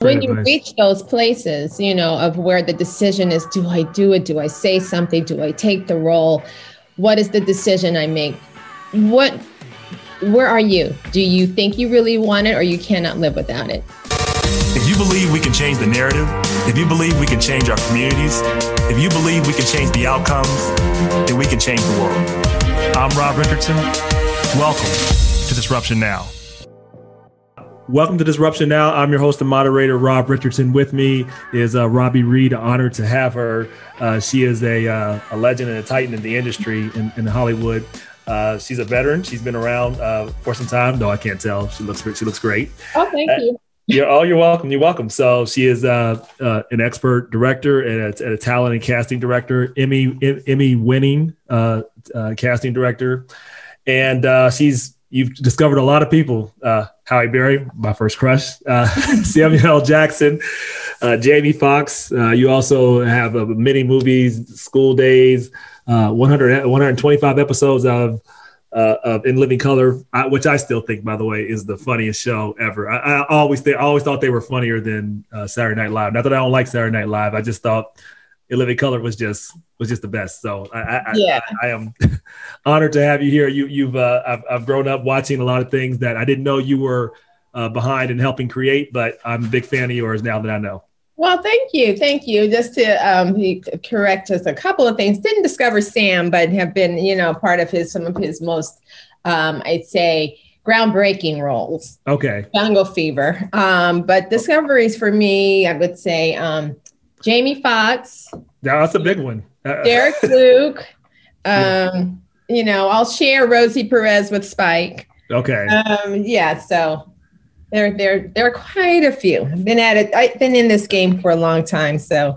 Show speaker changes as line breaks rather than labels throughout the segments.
when you reach those places, you know, of where the decision is do I do it? Do I say something? Do I take the role? What is the decision I make? What where are you? Do you think you really want it or you cannot live without it?
If you believe we can change the narrative, if you believe we can change our communities, if you believe we can change the outcomes, then we can change the world. I'm Rob Richardson. Welcome to Disruption Now.
Welcome to Disruption Now. I'm your host and moderator, Rob Richardson. With me is uh, Robi Reed. Honored to have her. Uh, she is a, uh, a legend and a titan in the industry in, in Hollywood. Uh, she's a veteran. She's been around uh, for some time, though I can't tell. She looks she looks great.
Oh, thank you.
You're, oh, you're welcome. You're welcome. So she is uh, uh, an expert director and a, and a, talent and casting director, Emmy Emmy winning uh, uh, casting director, and uh, she's you've discovered a lot of people. Uh, Halle Berry, my first crush, uh, Samuel L. Jackson, uh, Jamie Foxx. Uh, you also have uh, many movies, School Daze, uh, 100, 125 episodes of uh, of In Living Color, I, which I still think, by the way, is the funniest show ever. I, I always think, I always thought they were funnier than Saturday Night Live. Not that I don't like Saturday Night Live, I just thought Living Color was just was just the best. So I, I yeah. I, I, am honored to have you here. You you've uh, I've, I've grown up watching a lot of things that I didn't know you were uh, behind and helping create, but I'm a big fan of yours now that I know.
Well, thank you, thank you. Just to um, correct just a couple of things. Didn't discover Sam, but have been you know part of his some of his most um, I'd say groundbreaking roles.
Okay.
Jungle Fever. Um, but discoveries for me, I would say um, Jamie Foxx.
Yeah, that's a big one.
Uh, Derek Luke. Um, you know, I'll share Rosie Perez with Spike.
Okay.
Um, yeah, so there, there, there are quite a few. I've been at it. I've been in this game for a long time, so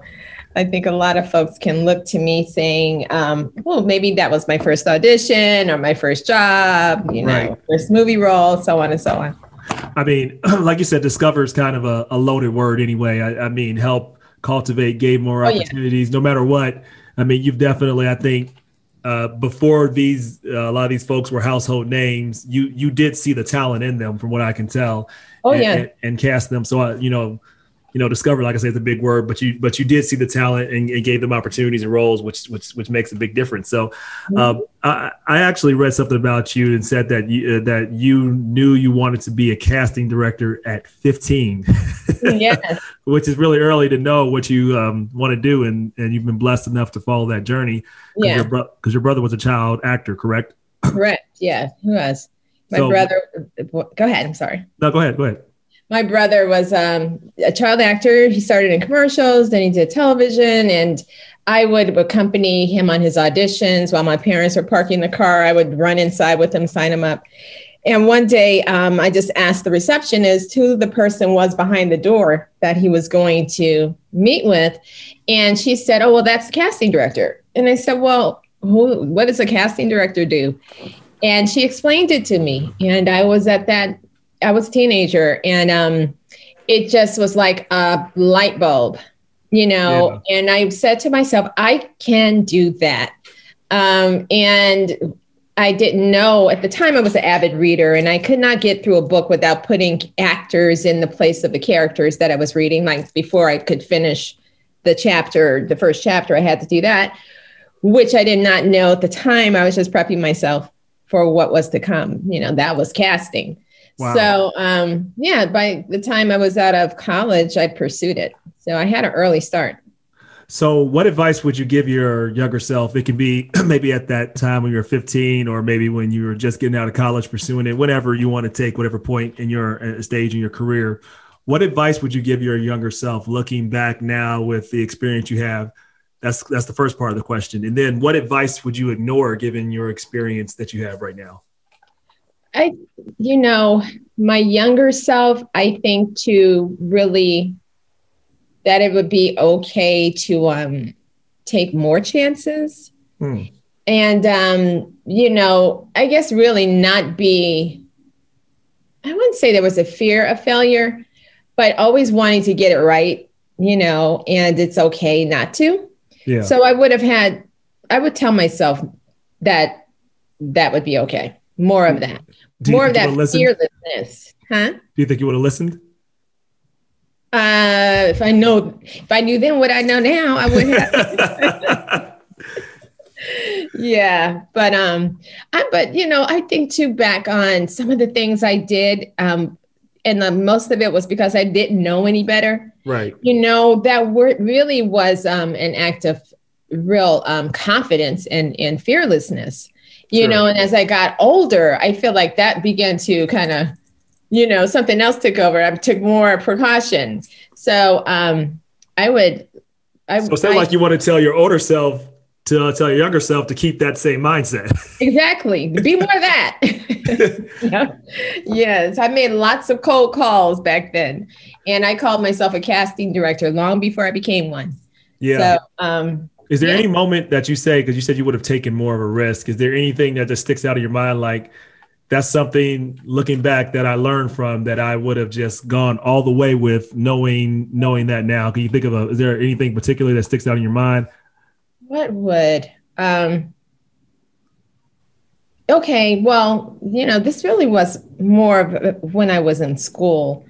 I think a lot of folks can look to me saying, um, "Well, maybe that was my first audition or my first job, you know, right. first movie role, so on and so on."
I mean, like you said, discover is kind of a, a loaded word anyway. I, I mean, help cultivate, gave more opportunities, oh, yeah. no matter what. I mean, you've definitely, I think, uh, before these uh, a lot of these folks were household names, you you did see the talent in them, from what I can tell.
Oh
and,
yeah,
and, and cast them. So I, you know, you know, discover, like I say, it's a big word, but you but you did see the talent and, and gave them opportunities and roles, which which which makes a big difference. So, um, I, I actually read something about you and said that you uh, that you knew you wanted to be a casting director at 15.
Yes.
which is really early to know what you um, want to do, and and you've been blessed enough to follow that journey.
Yeah.
Because your, bro- your brother was a child actor, correct?
Correct. Yeah, he was. My so, brother. Go ahead. I'm sorry.
No, go ahead. Go ahead
my brother was um, a child actor. He started in commercials, then he did television, and I would accompany him on his auditions while my parents were parking the car. I would run inside with him, sign him up. And one day, um, I just asked the receptionist who the person was behind the door that he was going to meet with. And she said, Oh, well, that's the casting director. And I said, Well, who, what does a casting director do? And she explained it to me. And I was at that I was a teenager and um, it just was like a light bulb, you know. Yeah. And I said to myself, I can do that. Um, and I didn't know at the time I was an avid reader and I could not get through a book without putting actors in the place of the characters that I was reading. Like before I could finish the chapter, the first chapter, I had to do that, which I did not know at the time. I was just prepping myself for what was to come. You know, that was casting. Wow. So, um, yeah, by the time I was out of college, I pursued it. So I had an early start.
So, what advice would you give your younger self? It can be maybe at that time when you're 15, or maybe when you were just getting out of college, pursuing it, whatever you want to take, whatever point in your uh, stage in your career. What advice would you give your younger self looking back now with the experience you have? That's that's the first part of the question. And then, what advice would you ignore given your experience that you have right now?
I, you know, my younger self, I think to really that it would be okay to um, take more chances. Hmm. And, um, you know, I guess really not be, I wouldn't say there was a fear of failure, but always wanting to get it right, you know, and it's okay not to. Yeah. So I would have had, I would tell myself that that would be okay. More of that. More of that fearlessness. Huh?
Do you think you would have listened?
Uh, if I know, if I knew then what I know now, I would have. yeah, but um, I but you know, I think too back on some of the things I did. Um, and the, most of it was because I didn't know any better.
Right.
You know, that word really was um, an act of real um, confidence and, and fearlessness. You sure. know, and as I got older, I feel like that began to kind of, you know, something else took over. I took more precaution. So um, I would.
I, so it sounds like you want to tell your older self to tell your younger self to keep that same mindset.
exactly. Be more of that. Yes. I made lots of cold calls back then. And I called myself a casting director long before I became one.
Yeah. So, um, is there yeah. any moment that you say, because you said you would have taken more of a risk, is there anything that just sticks out of your mind like, that's something looking back that I learned from that I would have just gone all the way with knowing knowing that now. Can you think of a is there anything particular that sticks out in your mind?
What would um okay, well, you know, this really was more of when I was in school,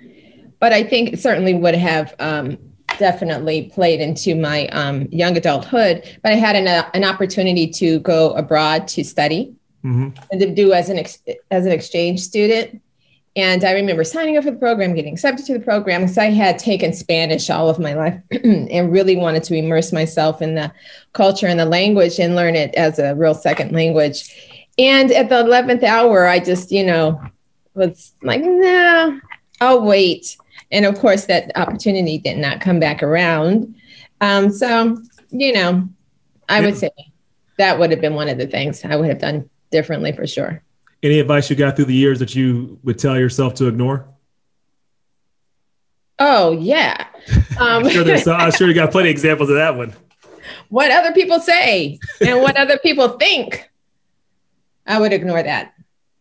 but I think it certainly would have um, definitely played into my um, young adulthood. But I had an, uh, an opportunity to go abroad to study mm-hmm. and to do as an ex- as an exchange student. And I remember signing up for the program, getting accepted to the program because I had taken Spanish all of my life and really wanted to immerse myself in the culture and the language and learn it as a real second language. And at the 11th hour, I just, you know, was like, no, I'll wait. And of course, that opportunity did not come back around. Um, so, you know, I yeah. would say that would have been one of the things I would have done differently for sure.
Any advice you got through the years that you would tell yourself to ignore?
Oh yeah,
um, I'm, sure there's, I'm sure you got plenty of examples of that one.
What other people say and what other people think, I would ignore that.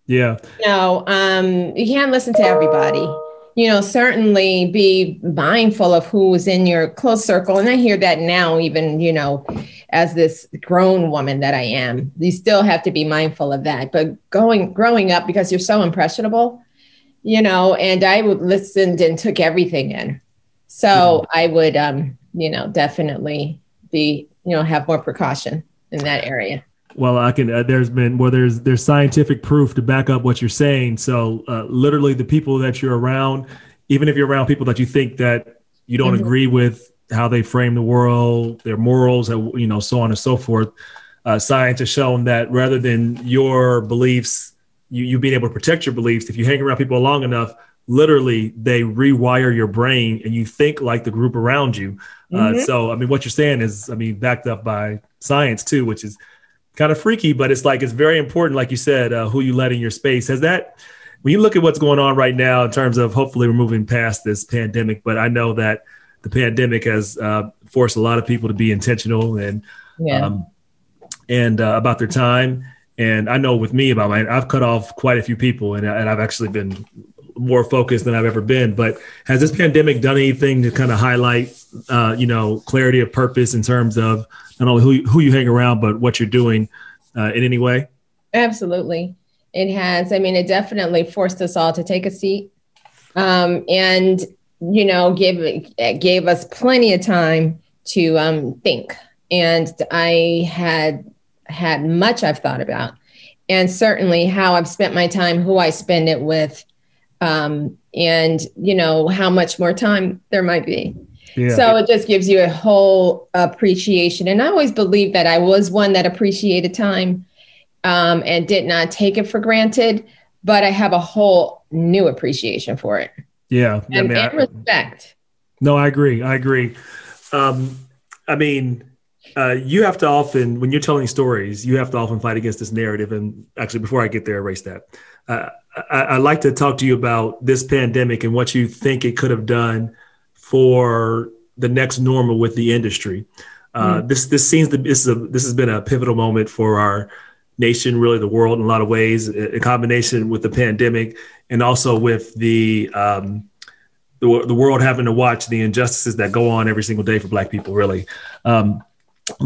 Yeah.
No, um, you can't listen to everybody you know, certainly be mindful of who's in your close circle. And I hear that now, even, you know, as this grown woman that I am, you still have to be mindful of that. But going, growing up, because you're so impressionable, you know, and I would listened and took everything in. So mm-hmm. I would, um, you know, definitely be, you know, have more precaution in that area.
Well, I can. Uh, there's been well, there's there's scientific proof to back up what you're saying. So, uh, literally, the people that you're around, even if you're around people that you think that you don't mm-hmm. agree with how they frame the world, their morals, uh, you know, so on and so forth. Uh, science has shown that rather than your beliefs, you you being able to protect your beliefs, if you hang around people long enough, literally they rewire your brain and you think like the group around you. Uh, mm-hmm. so, I mean, what you're saying is, I mean, backed up by science too, which is kind of freaky, but it's like it's very important, like you said, uh, who you let in your space. Has that when you look at what's going on right now in terms of hopefully we're moving past this pandemic, but I know that the pandemic has uh, forced a lot of people to be intentional and yeah. um, and uh, about their time. And I know with me about my, I've cut off quite a few people, and, and I've actually been more focused than I've ever been. But has this pandemic done anything to kind of highlight, uh, you know, clarity of purpose in terms of not only who who you hang around, but what you're doing uh, in any way?
Absolutely, it has. I mean, it definitely forced us all to take a seat, um, and you know, gave gave us plenty of time to um, think. And I had had much I've thought about, and certainly how I've spent my time, who I spend it with, um, and you know how much more time there might be. Yeah. So it just gives you a whole appreciation. And I always believed that I was one that appreciated time um, and did not take it for granted, but I have a whole new appreciation for it.
Yeah.
And, I mean, and respect.
no, I agree. I agree. Um, I mean, uh, you have to often, when you're telling stories, you have to often fight against this narrative. And actually, before I get there, erase that. Uh, I, would like to talk to you about this pandemic and what you think it could have done for the next normal with the industry. Uh, mm. This this seems to this is a, this has been a pivotal moment for our nation, really the world in a lot of ways. In combination with the pandemic and also with the um, the, the world having to watch the injustices that go on every single day for Black people, really. Um,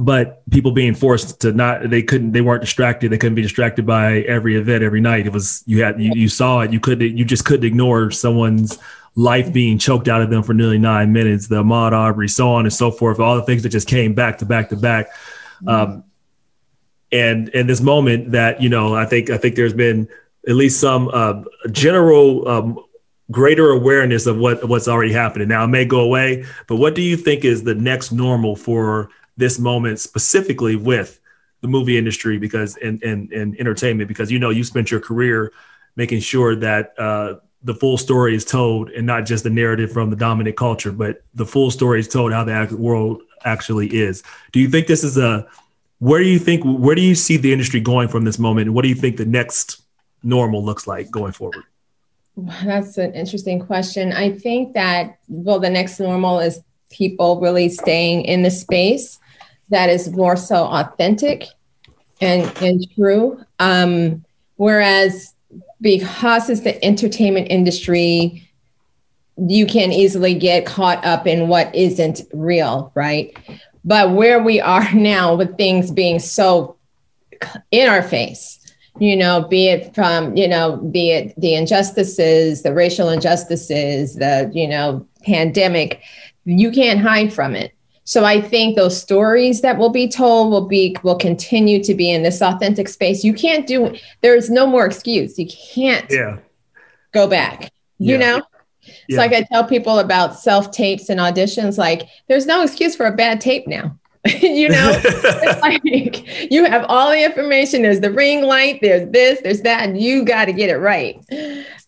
but people being forced to not they couldn't they weren't distracted they couldn't be distracted by every event every night it was you had you, you saw it you couldn't you just couldn't ignore someone's life being choked out of them for nearly nine minutes, the Ahmaud Arbery so on and so forth, all the things that just came back to back to back. Mm-hmm. Um, and in this moment that, you know, I think, I think there's been at least some uh, general um, greater awareness of what what's already happening. Now it may go away, but what do you think is the next normal for this moment specifically with the movie industry because and and, and entertainment because you know you spent your career making sure that uh, the full story is told and not just the narrative from the dominant culture, but the full story is told how the world actually is. Do you think this is a where do you think where do you see the industry going from this moment and what do you think the next normal looks like going forward?
That's an interesting question. I think that well the next normal is people really staying in the space that is more so authentic and and true. Um, whereas because it's the entertainment industry, you can easily get caught up in what isn't real, right? But where we are now with things being so in our face, you know, be it from, you know, be it the injustices, the racial injustices, the, you know, pandemic, you can't hide from it. So I think those stories that will be told will be will continue to be in this authentic space. You can't do there's no more excuse. You can't
yeah.
go back. You yeah. know? It's yeah. like I tell people about self tapes and auditions, like there's no excuse for a bad tape now. you know, like you have all the information. There's the ring light, there's this, there's that, and you got to get it right.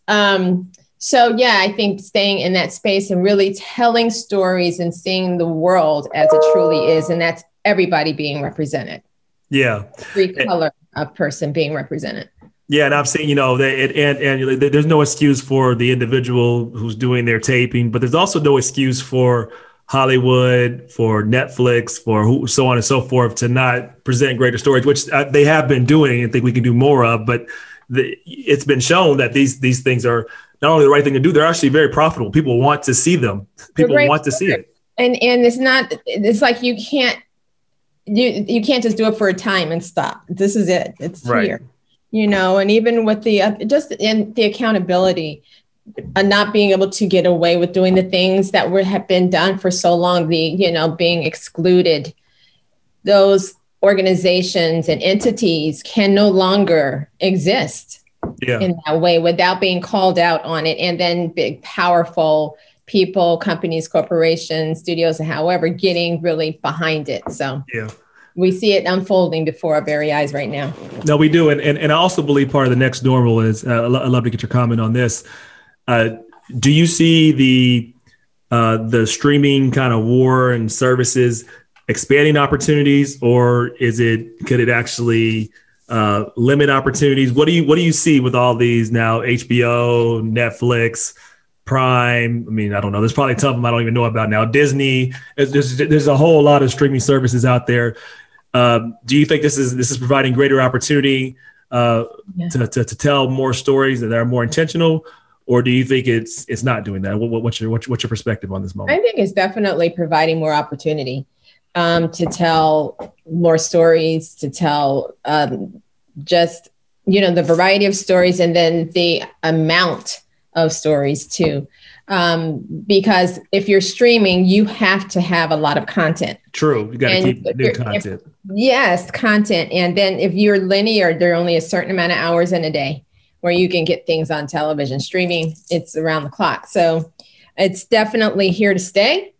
Um, so yeah i think staying in that space and really telling stories and seeing the world as it truly is and that's everybody being represented
yeah
every color of person being represented
yeah, and I've seen, you know, that and and there's no excuse for the individual who's doing their taping, but there's also no excuse for Hollywood, for Netflix, for who, so on and so forth to not present greater stories, which uh, they have been doing. and think we can do more of, but the, it's been shown that these these things are not only the right thing to do, they're actually very profitable. People want to see them. People want to see it.
And and it's not. It's like you can't. You you can't just do it for a time and stop. This is it. It's right. here. You know, and even with the uh, just in the accountability, uh, not being able to get away with doing the things that were have been done for so long. The you know being excluded. Those organizations and entities can no longer exist yeah. in that way without being called out on it. And then big, powerful people, companies, corporations, studios, however, getting really behind it. So,
yeah.
We see it unfolding before our very eyes right now.
No, we do. And, and, and I also believe part of the next normal is uh, I'd love to get your comment on this. Uh, do you see the uh, the streaming kind of war and services expanding opportunities, or is it could it actually uh, limit opportunities. What do you what do you see with all these now? HBO, Netflix, Prime. I mean, I don't know. There's probably a ton of them I don't even know about now. Disney. There's there's a whole lot of streaming services out there. Um, do you think this is this is providing greater opportunity uh, yeah. to, to, to tell more stories that are more intentional, or do you think it's it's not doing that? What, what's your what's your perspective on this moment?
I think it's definitely providing more opportunity um, to tell more stories, to tell um, just, you know, the variety of stories and then the amount of stories too. Um, because if you're streaming, you have to have a lot of content.
True. You got to keep new content. If,
yes, content. And then if you're linear, there are only a certain amount of hours in a day where you can get things on television. Streaming, it's around the clock. So it's definitely here to stay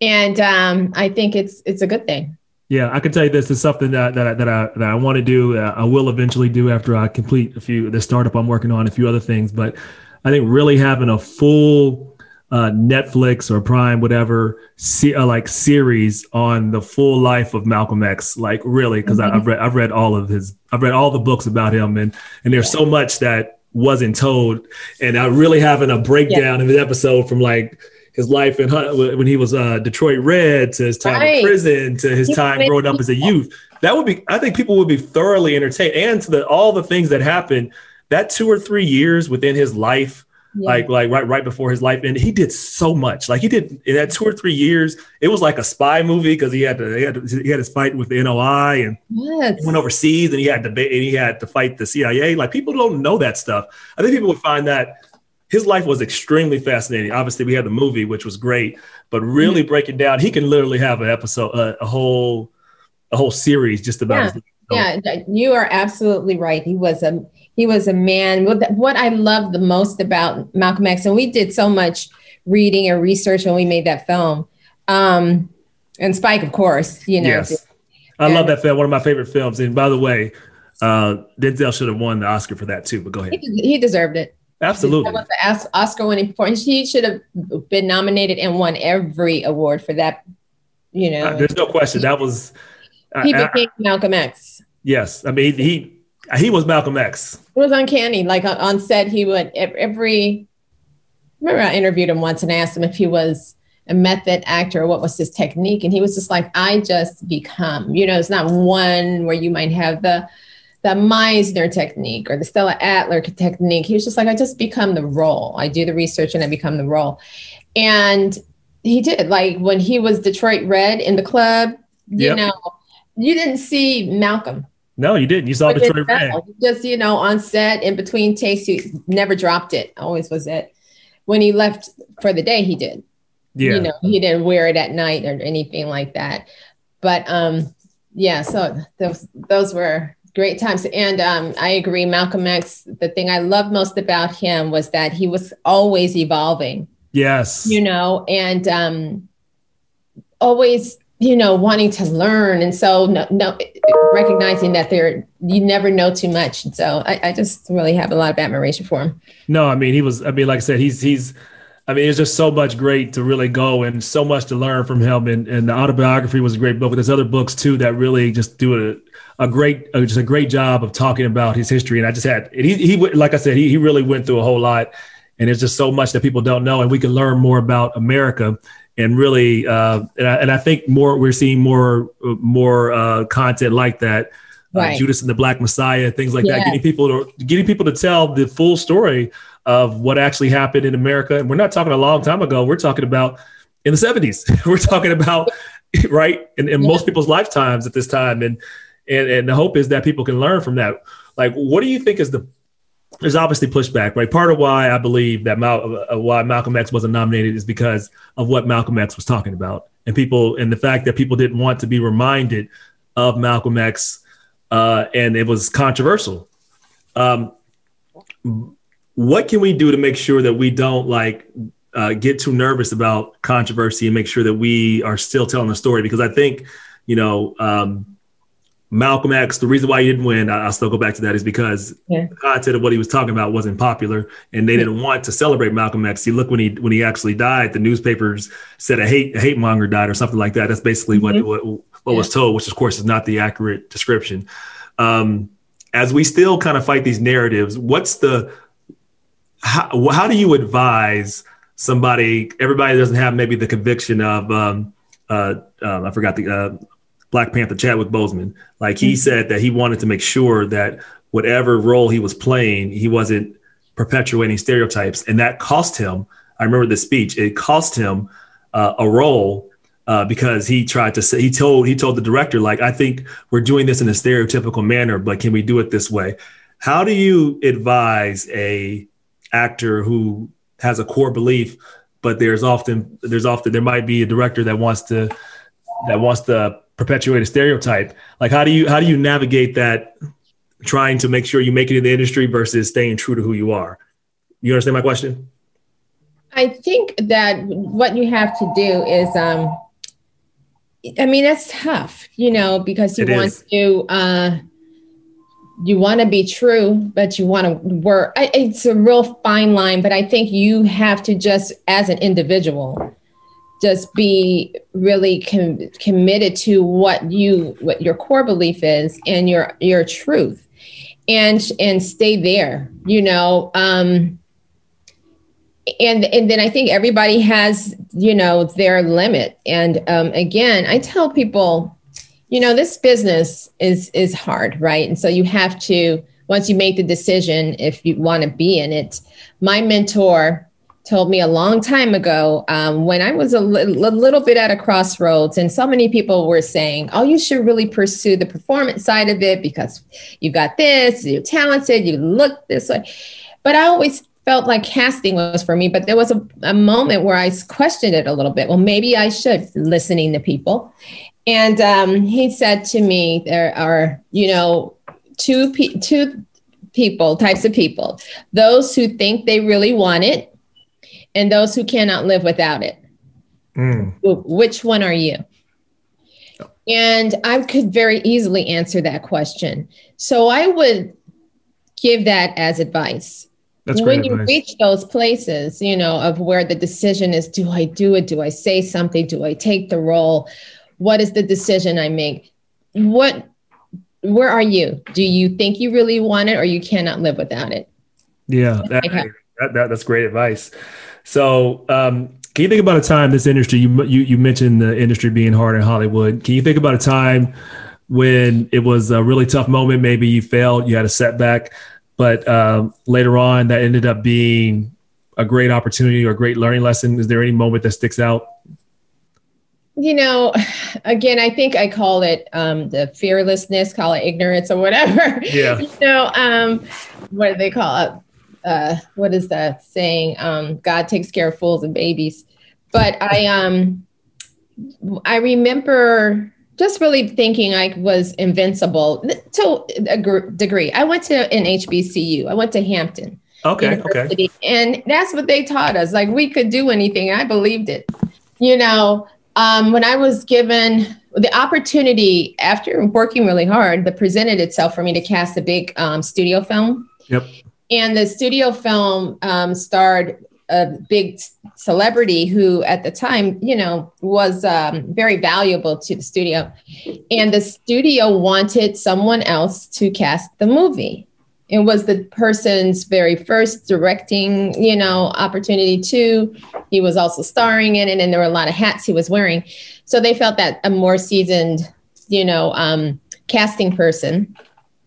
and um, I think it's it's a good thing.
Yeah, I can tell you this is something that that I, that I, that I want to do. Uh, I will eventually do after I complete a few the startup I'm working on, a few other things. But I think really having a full uh, Netflix or Prime, whatever, see, uh, like series on the full life of Malcolm X, like really, because mm-hmm. I've read I've read all of his I've read all the books about him, and and there's so much that wasn't told, and I really having a breakdown yeah. of his episode from like his life in when he was uh, Detroit Red to his time right. in prison to his time growing up as a youth. That would be, I think, people would be thoroughly entertained, and to the all the things that happened. That two or three years within his life, yeah. like like right right before his life, and he did so much. Like he did in that two or three years, it was like a spy movie because he had to he had to, he had his fight with the NOI and yes. went overseas and he had to and he had to fight the CIA. Like people don't know that stuff. I think people would find that his life was extremely fascinating. Obviously, we had the movie, which was great, but really mm-hmm. breaking down, he can literally have an episode, uh, a whole, a whole series just about.
Yeah, yeah, you are absolutely right. He was a he was a man. What I love the most about Malcolm X, and we did so much reading and research when we made that film, um, and Spike, of course. You know,
yes. I and, love that film. One of my favorite films. And by the way, uh, Denzel should have won the Oscar for that too. But go ahead.
He, he deserved it.
Absolutely.
That was the Oscar winning performance. He should have been nominated and won every award for that. You know,
uh, there's no question. That was
uh, he became Malcolm X.
Yes, I mean he he was Malcolm X.
It was uncanny. Like on, on set, he would every. Remember, I interviewed him once and I asked him if he was a method actor or what was his technique, and he was just like, "I just become." You know, it's not one where you might have the the Meisner technique or the Stella Adler technique. He was just like, I just become the role. I do the research and I become the role. And he did. Like when he was Detroit Red in the club, you yep. know, you didn't see Malcolm.
No, you didn't. You saw Detroit Red.
Just, you know, on set in between takes, he never dropped it. Always was it. When he left for the day, he did. Yeah. You know, he didn't wear it at night or anything like that. But um, yeah, so those those were great times. And um, I agree, Malcolm X, the thing I loved most about him was that he was always evolving.
Yes.
You know, and um, always, you know, wanting to learn. And so, no, no, recognizing that there, you never know too much. And so I, I just really have a lot of admiration for him.
No, I mean, he was, I mean, like I said, he's, he's, I mean, it's just so much great to really go and so much to learn from him. And, and the autobiography was a great book. But there's other books too that really just do it a great, uh, just a great job of talking about his history. And I just had, he, he, like I said, he, he really went through a whole lot. And it's just so much that people don't know, and we can learn more about America. And really, uh, and, I, and I think more, we're seeing more, more uh, content like that. Uh, right. Uh, Judas and the Black Messiah, things like yeah. that, getting people to getting people to tell the full story of what actually happened in America. And we're not talking a long time ago. We're talking about in the 70s. we're talking about right in, in yeah. most people's lifetimes at this time. And and and the hope is that people can learn from that. Like, what do you think is the there's obviously pushback, right? Part of why I believe that Mal- uh, why Malcolm X wasn't nominated is because of what Malcolm X was talking about, and people, and the fact that people didn't want to be reminded of Malcolm X, uh, and it was controversial. Um, what can we do to make sure that we don't like uh, get too nervous about controversy and make sure that we are still telling the story? Because I think, you know, um, Malcolm X, the reason why he didn't win, I'll still go back to that, is because yeah. the content of what he was talking about wasn't popular, and they didn't want to celebrate Malcolm X. See, look when he when he actually died, the newspapers said a hate a hate monger died or something like that. That's basically mm-hmm. what what, what yeah. was told, which of course is not the accurate description. Um, as we still kind of fight these narratives, what's the how, how do you advise somebody? Everybody doesn't have maybe the conviction of um, uh, um, I forgot the uh, Black Panther Chadwick Boseman. Like he mm-hmm. said that he wanted to make sure that whatever role he was playing, he wasn't perpetuating stereotypes, and that cost him. I remember the speech. It cost him uh, a role uh, because he tried to say he told he told the director like I think we're doing this in a stereotypical manner, but can we do it this way? How do you advise a actor who has a core belief, but there's often there's often there might be a director that wants to that wants to perpetuate a stereotype. Like how do you how do you navigate that trying to make sure you make it in the industry versus staying true to who you are? You understand my question?
I think that what you have to do is um I mean that's tough, you know, because you it want is. to uh you want to be true, but you want to work. It's a real fine line, but I think you have to just, as an individual, just be really com- committed to what you what your core belief is and your your truth and and stay there you know um and and then i think everybody has you know their limit and um again i tell people you know this business is is hard right and so you have to once you make the decision if you want to be in it my mentor told me a long time ago um, when I was a, li- a little bit at a crossroads, and so many people were saying, "Oh, you should really pursue the performance side of it because you got this, you're talented, you look this way." But I always felt like casting was for me, but there was a, a moment where I questioned it a little bit. Well, maybe I should listening to people. And um, he said to me, there are, you know, two, pe- two people, types of people, those who think they really want it and those who cannot live without it. Mm. Which one are you? And I could very easily answer that question. So I would give that as advice. That's when you advice. reach those places, you know, of where the decision is do I do it? Do I say something? Do I take the role? What is the decision I make? What where are you? Do you think you really want it or you cannot live without it?
Yeah, that, that, that that's great advice. So, um, can you think about a time this industry you you you mentioned the industry being hard in Hollywood? Can you think about a time when it was a really tough moment? Maybe you failed, you had a setback, but uh, later on that ended up being a great opportunity or a great learning lesson. Is there any moment that sticks out?
You know, again, I think I call it um, the fearlessness, call it ignorance or whatever.
Yeah.
you know, um, what do they call it? Uh, what is that saying? Um, God takes care of fools and babies but I um I remember just really thinking I was invincible to a degree. I went to an HBCU. I went to Hampton.
Okay. University, okay.
And that's what they taught us. Like we could do anything. I believed it. You know, um, when I was given the opportunity after working really hard, that presented itself for me to cast a big um, studio film.
Yep.
And the studio film um, starred a big celebrity who at the time you know was um, very valuable to the studio and the studio wanted someone else to cast the movie it was the person's very first directing you know opportunity too he was also starring in it and there were a lot of hats he was wearing so they felt that a more seasoned you know um, casting person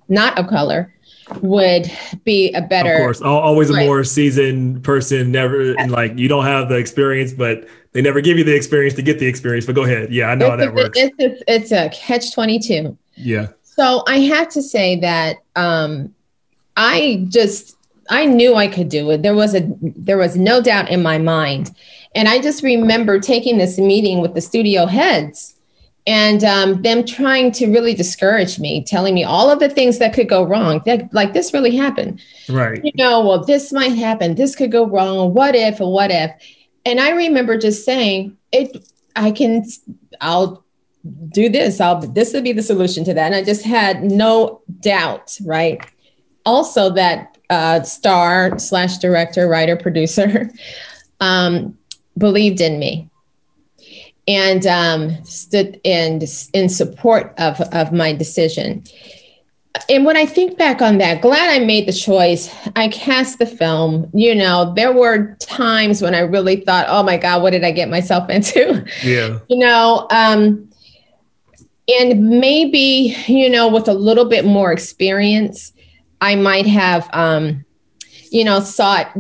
not of color would be a better.
Of course, always a more seasoned person. Never like you don't have the experience, but they never give you the experience to get the experience. But go ahead. Yeah, I know
it's
how that
a, works. It's a, it's a catch twenty two.
Yeah.
So I have to say that um, I just I knew I could do it. There was a there was no doubt in my mind, and I just remember taking this meeting with the studio heads and um, them trying to really discourage me, telling me all of the things that could go wrong. That, like this really happened,
right?
You know, well, this might happen. This could go wrong. What if? And what if? And I remember just saying, "It. I can. I'll do this. I'll. This would be the solution to that." And I just had no doubt, right? Also, that uh, star slash director, writer, producer um, believed in me and um, stood in in support of of my decision. And when I think back on that, glad I made the choice. I cast the film. You know, there were times when I really thought, "Oh my God, what did I get myself into?"
Yeah.
you know, um, and maybe you know, with a little bit more experience, I might have, um, you know, sought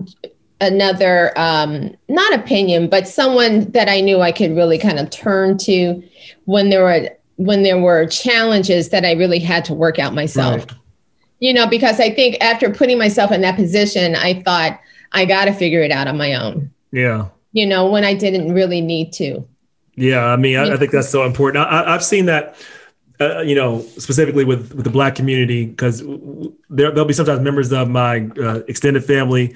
another um, not opinion but someone that i knew i could really kind of turn to when there were when there were challenges that i really had to work out myself. Right. you know because i think after putting myself in that position i thought i got to figure it out on my own.
Yeah.
You know when i didn't really need to.
Yeah i mean i, I think that's so important. I, i've seen that uh, you know, specifically with, with the black community, because there, there'll be sometimes members of my uh, extended family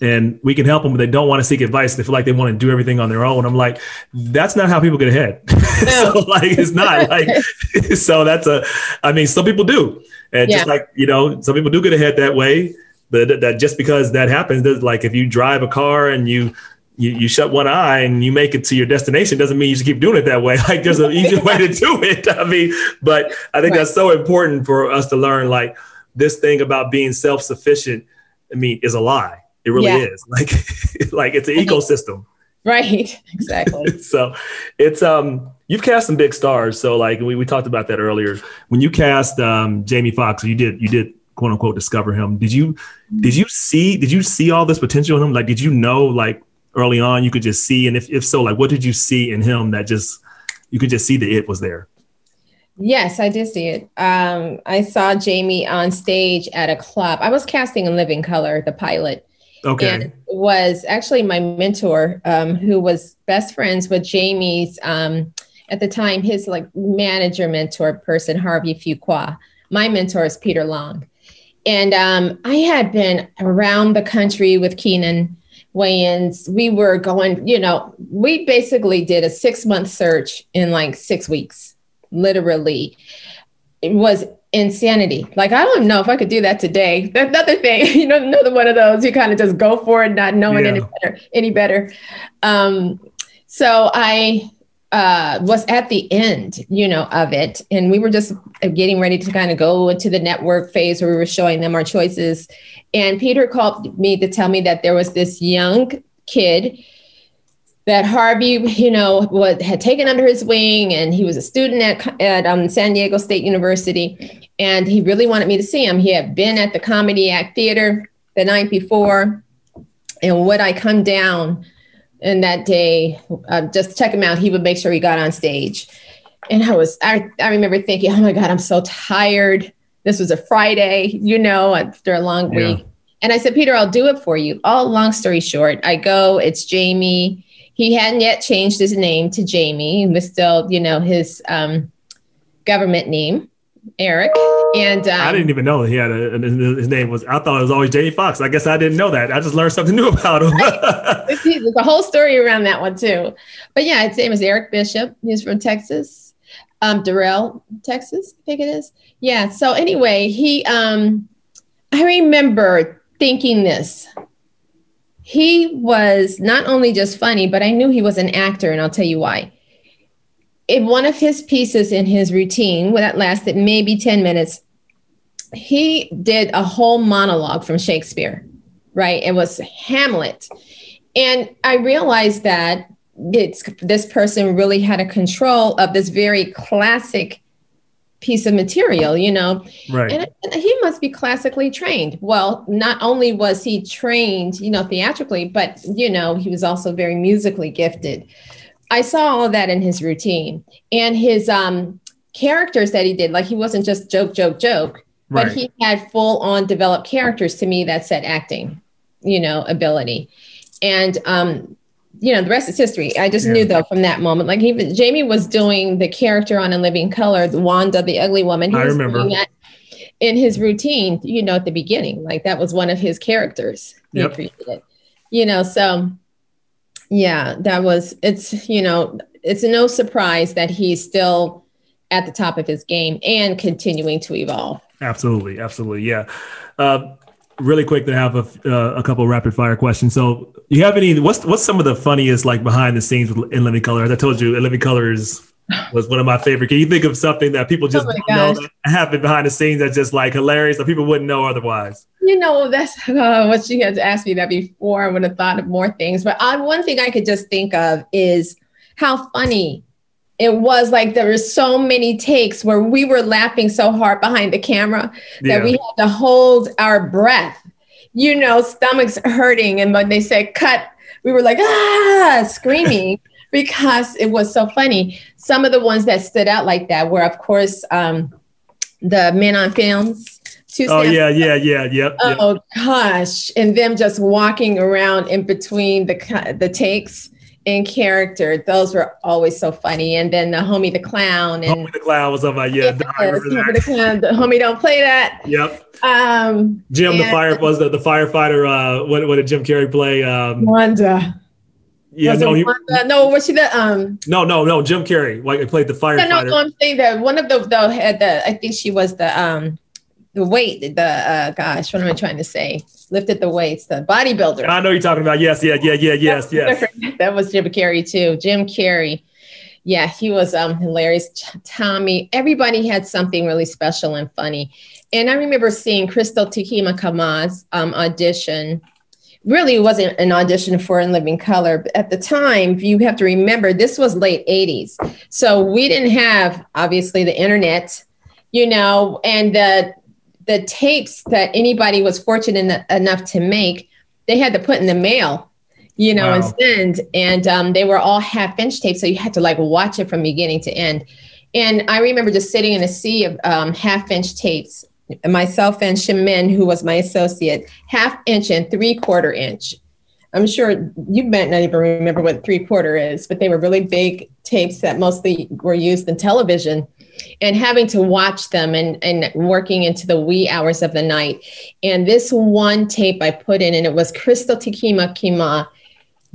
and we can help them, but they don't want to seek advice. They feel like they want to do everything on their own. I'm like, that's not how people get ahead. So like, it's not like, so that's a, I mean, some people do. And yeah. just like, you know, some people do get ahead that way, but that, that just because that happens, like if you drive a car and you, you, you shut one eye and you make it to your destination doesn't mean you should keep doing it that way. Like there's an easier way to do it. I mean, but I think right. that's so important for us to learn like this thing about being self-sufficient, I mean, is a lie it really yeah. is. Like like it's an ecosystem.
Right. Exactly.
so it's um you've cast some big stars. So like we, we talked about that earlier. When you cast um Jamie Foxx, you did you did quote unquote discover him. Did you did you see did you see all this potential in him? Like did you know like early on you could just see and if if so, like what did you see in him that just you could just see that it was there?
Yes, I did see it. Um, I saw Jamie on stage at a club. I was casting in Living Color, the pilot,
Okay.
And was actually my mentor, um, who was best friends with Jamie's um, at the time his like manager mentor person Harvey Fuqua. My mentor is Peter Long, and um, I had been around the country with Keenen Wayans. We were going, you know, we basically did a six month search in like six weeks, literally. It was insanity. Like I don't know if I could do that today. That's another thing. You know, another one of those you kind of just go for it, not knowing yeah. any better. Any better. Um, so I uh, was at the end, you know, of it, and we were just getting ready to kind of go into the network phase where we were showing them our choices. And Peter called me to tell me that there was this young kid that Harvey, you know, was, had taken under his wing, and he was a student at, at um, San Diego State University, and he really wanted me to see him. He had been at the Comedy Act Theater the night before, and would I come down? And that day, uh, just check him out. He would make sure he got on stage. And I was, I, I remember thinking, oh my God, I'm so tired. This was a Friday, you know, after a long yeah. week. And I said, Peter, I'll do it for you. All long story short, I go, it's Jamie. He hadn't yet changed his name to Jamie. He was still, you know, his um, government name. Eric. And um,
I didn't even know he had a, his name was. I thought it was always Jamie Foxx. I guess I didn't know that. I just learned something new about him.
There's a whole story around that one too. But yeah, his name is Eric Bishop. He's from Texas, um, Terrell, Texas. I think it is. Yeah. So anyway, he. Um, I remember thinking this. He was not only just funny, but I knew he was an actor, and I'll tell you why in one of his pieces in his routine well, that lasted maybe 10 minutes he did a whole monologue from shakespeare right? It was hamlet. And i realized that it's this person really had a control of this very classic piece of material you know?
Right.
And, and he must be classically trained. Well not only was he trained you know theatrically but you know he was also very musically gifted I saw all of that in his routine and his um, characters that he did. Like he wasn't just joke, joke, joke, right. but he had full on developed characters to me that said acting, you know, ability. And, um, you know, the rest is history. I just yeah. knew though from that moment, like even Jamie was doing the character on In Living Color, the Wanda, the ugly woman. He
I remember that
in his routine, you know, at the beginning, like that was one of his characters.
Yep.
You know, so yeah, that was it's you know it's no surprise that he's still at the top of his game and continuing to evolve.
Absolutely, absolutely, yeah. Uh, really quick to have a, uh, a couple rapid fire questions. So, you have any? What's what's some of the funniest like behind the scenes in Living Color? As I told you, in Living Color is was one of my favorite. Can you think of something that people just oh don't know that happened behind the scenes that's just like hilarious that people wouldn't know otherwise?
You know, that's uh, what she had asked me that before. I would have thought of more things, but I, one thing I could just think of is how funny it was. Like there were so many takes where we were laughing so hard behind the camera that yeah. we had to hold our breath. You know, stomachs hurting, and when they said cut, we were like ah, screaming because it was so funny. Some of the ones that stood out like that were, of course, um, the men on films.
oh yeah, yeah, yeah, yep.
Oh gosh, and them just walking around in between the the takes in character. Those were always so funny. And then the homie the clown and
homie the clown was on my yeah. Yes,
homie the clown. The homie don't play that.
Yep.
Um,
Jim the fire was the, the firefighter. Uh, what what did Jim Carrey play? Um,
Wanda. Yeah, no, he, no, was she the um?
No, no, no. Jim Carrey, like he played the firefighter.
No, no, I'm saying that one of the the had the. I think she was the um, the weight. The uh, gosh, what am I trying to say? Lifted the weights. The bodybuilder.
I know you're talking about. Yes, yeah, yeah, yeah, yes, yes.
that was Jim Carrey too. Jim Carrey. Yeah, he was um hilarious. Tommy. Everybody had something really special and funny. And I remember seeing Crystal T'Keyah Keymáh um audition really wasn't an audition for In Living Color. But at the time, you have to remember this was late 80s. So we didn't have obviously the internet, you know, and the the tapes that anybody was fortunate enough to make, they had to put in the mail, you know, wow. and send. And um, they were all half inch tapes. So you had to like watch it from beginning to end. And I remember just sitting in a sea of um, half inch tapes myself and Shemin, who was my associate, half inch and three quarter inch. I'm sure you might not even remember what three quarter is, but they were really big tapes that mostly were used in television and having to watch them and, and working into the wee hours of the night. And this one tape I put in, and it was Crystal T'Keyah Keymáh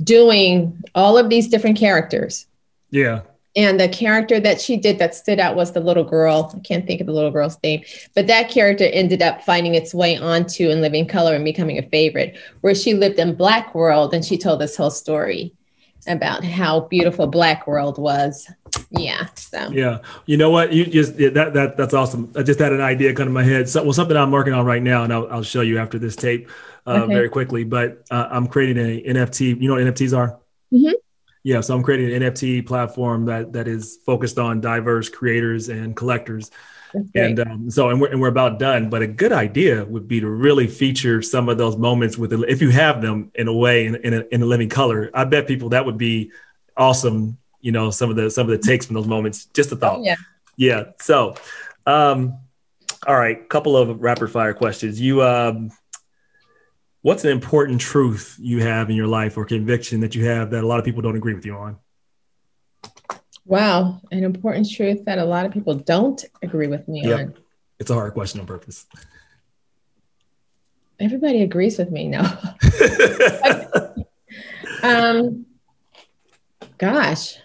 doing all of these different characters.
Yeah.
And the character that she did that stood out was the little girl. I can't think of the little girl's name, but that character ended up finding its way onto In Living Color and becoming a favorite, where she lived in Black World and she told this whole story about how beautiful Black World was. Yeah. So
yeah, you know what? You just yeah, that that that's awesome. I just had an idea come to my head. So, well, something I'm working on right now, and I'll, I'll show you after this tape uh, okay. very quickly. But uh, I'm creating a NFT. You know what NFTs are? Mm-hmm. Yeah, so I'm creating an NFT platform that that is focused on diverse creators and collectors. And um, so, and we're, and we're about done. But a good idea would be to really feature some of those moments with, if you have them in a way in in a, in a living color. I bet people that would be awesome. You know, some of the some of the takes from those moments. Just a thought.
Yeah.
Yeah. So, um, all right, couple of rapid fire questions. You um, what's an important truth you have in your life or conviction that you have that a lot of people don't agree with you on?
Wow, an important truth that a lot of people don't agree with me yep. on.
It's a hard question on purpose.
Everybody agrees with me now. um, gosh,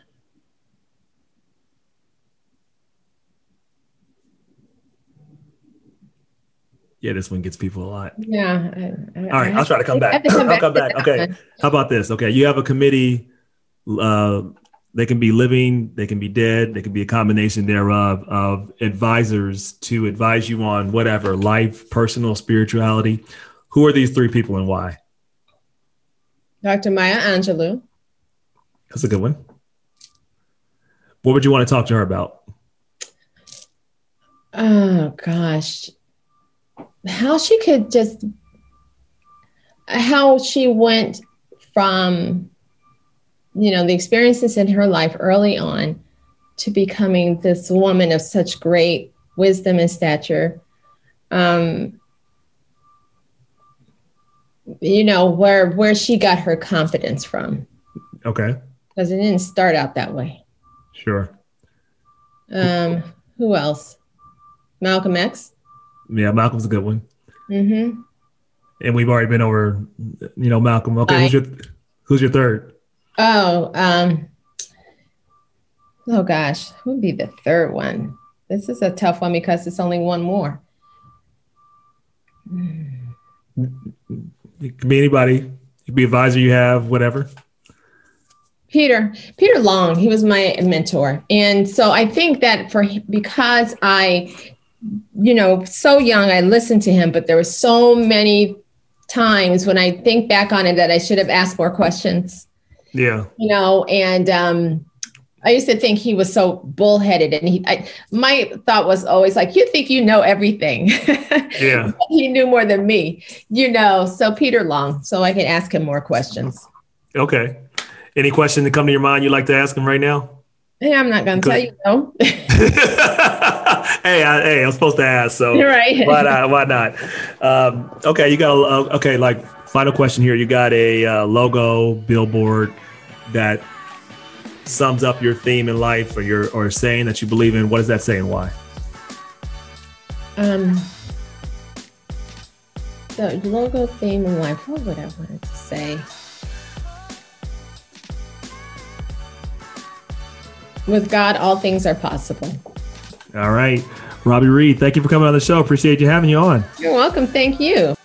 Yeah, this one gets people a lot.
Yeah. I,
I, All right, I'll try to come back. To come I'll come back. Okay. One. How about this? Okay, you have a committee. Uh, they can be living, they can be dead, they can be a combination thereof of advisors to advise you on whatever life, personal, spirituality. Who are these three people and why?
Dr. Maya Angelou.
That's a good one. What would you want to talk to her about?
Oh gosh how she could just how she went from you know the experiences in her life early on to becoming this woman of such great wisdom and stature um you know where where she got her confidence from.
Okay.
Because it didn't start out that way.
Sure.
Um who else? Malcolm X
yeah, Malcolm's a good one.
Mm-hmm.
And we've already been over, you know, Malcolm. Okay, who's your who's your third?
Oh, um, oh gosh, who would be the third one? This is a tough one because it's only one more.
It could be anybody. It could be advisor you have, whatever.
Peter, Peter Long, he was my mentor. And so I think that for because I you know, so young, I listened to him, but there were so many times when I think back on it that I should have asked more questions.
Yeah.
You know, and um, I used to think he was so bullheaded, and he. I, my thought was always like, "You think you know everything?"
Yeah.
he knew more than me, you know. So Peter Long, so I can ask him more questions.
Okay. Any question that come to your mind you'd like to ask him right now?
Hey, I'm not going to tell you no.
hey, I, hey, I'm supposed to ask, so
right.
why not? Why not? Um, okay, you got a, uh, okay. Like final question here. You got a uh, logo billboard that sums up your theme in life, or your or saying that you believe in. What is that saying? Why?
Um, the logo theme in life. What would I want to say? With God, all things are possible.
All right. Robi Reed, thank you for coming on the show. Appreciate you having you on.
You're welcome. Thank you.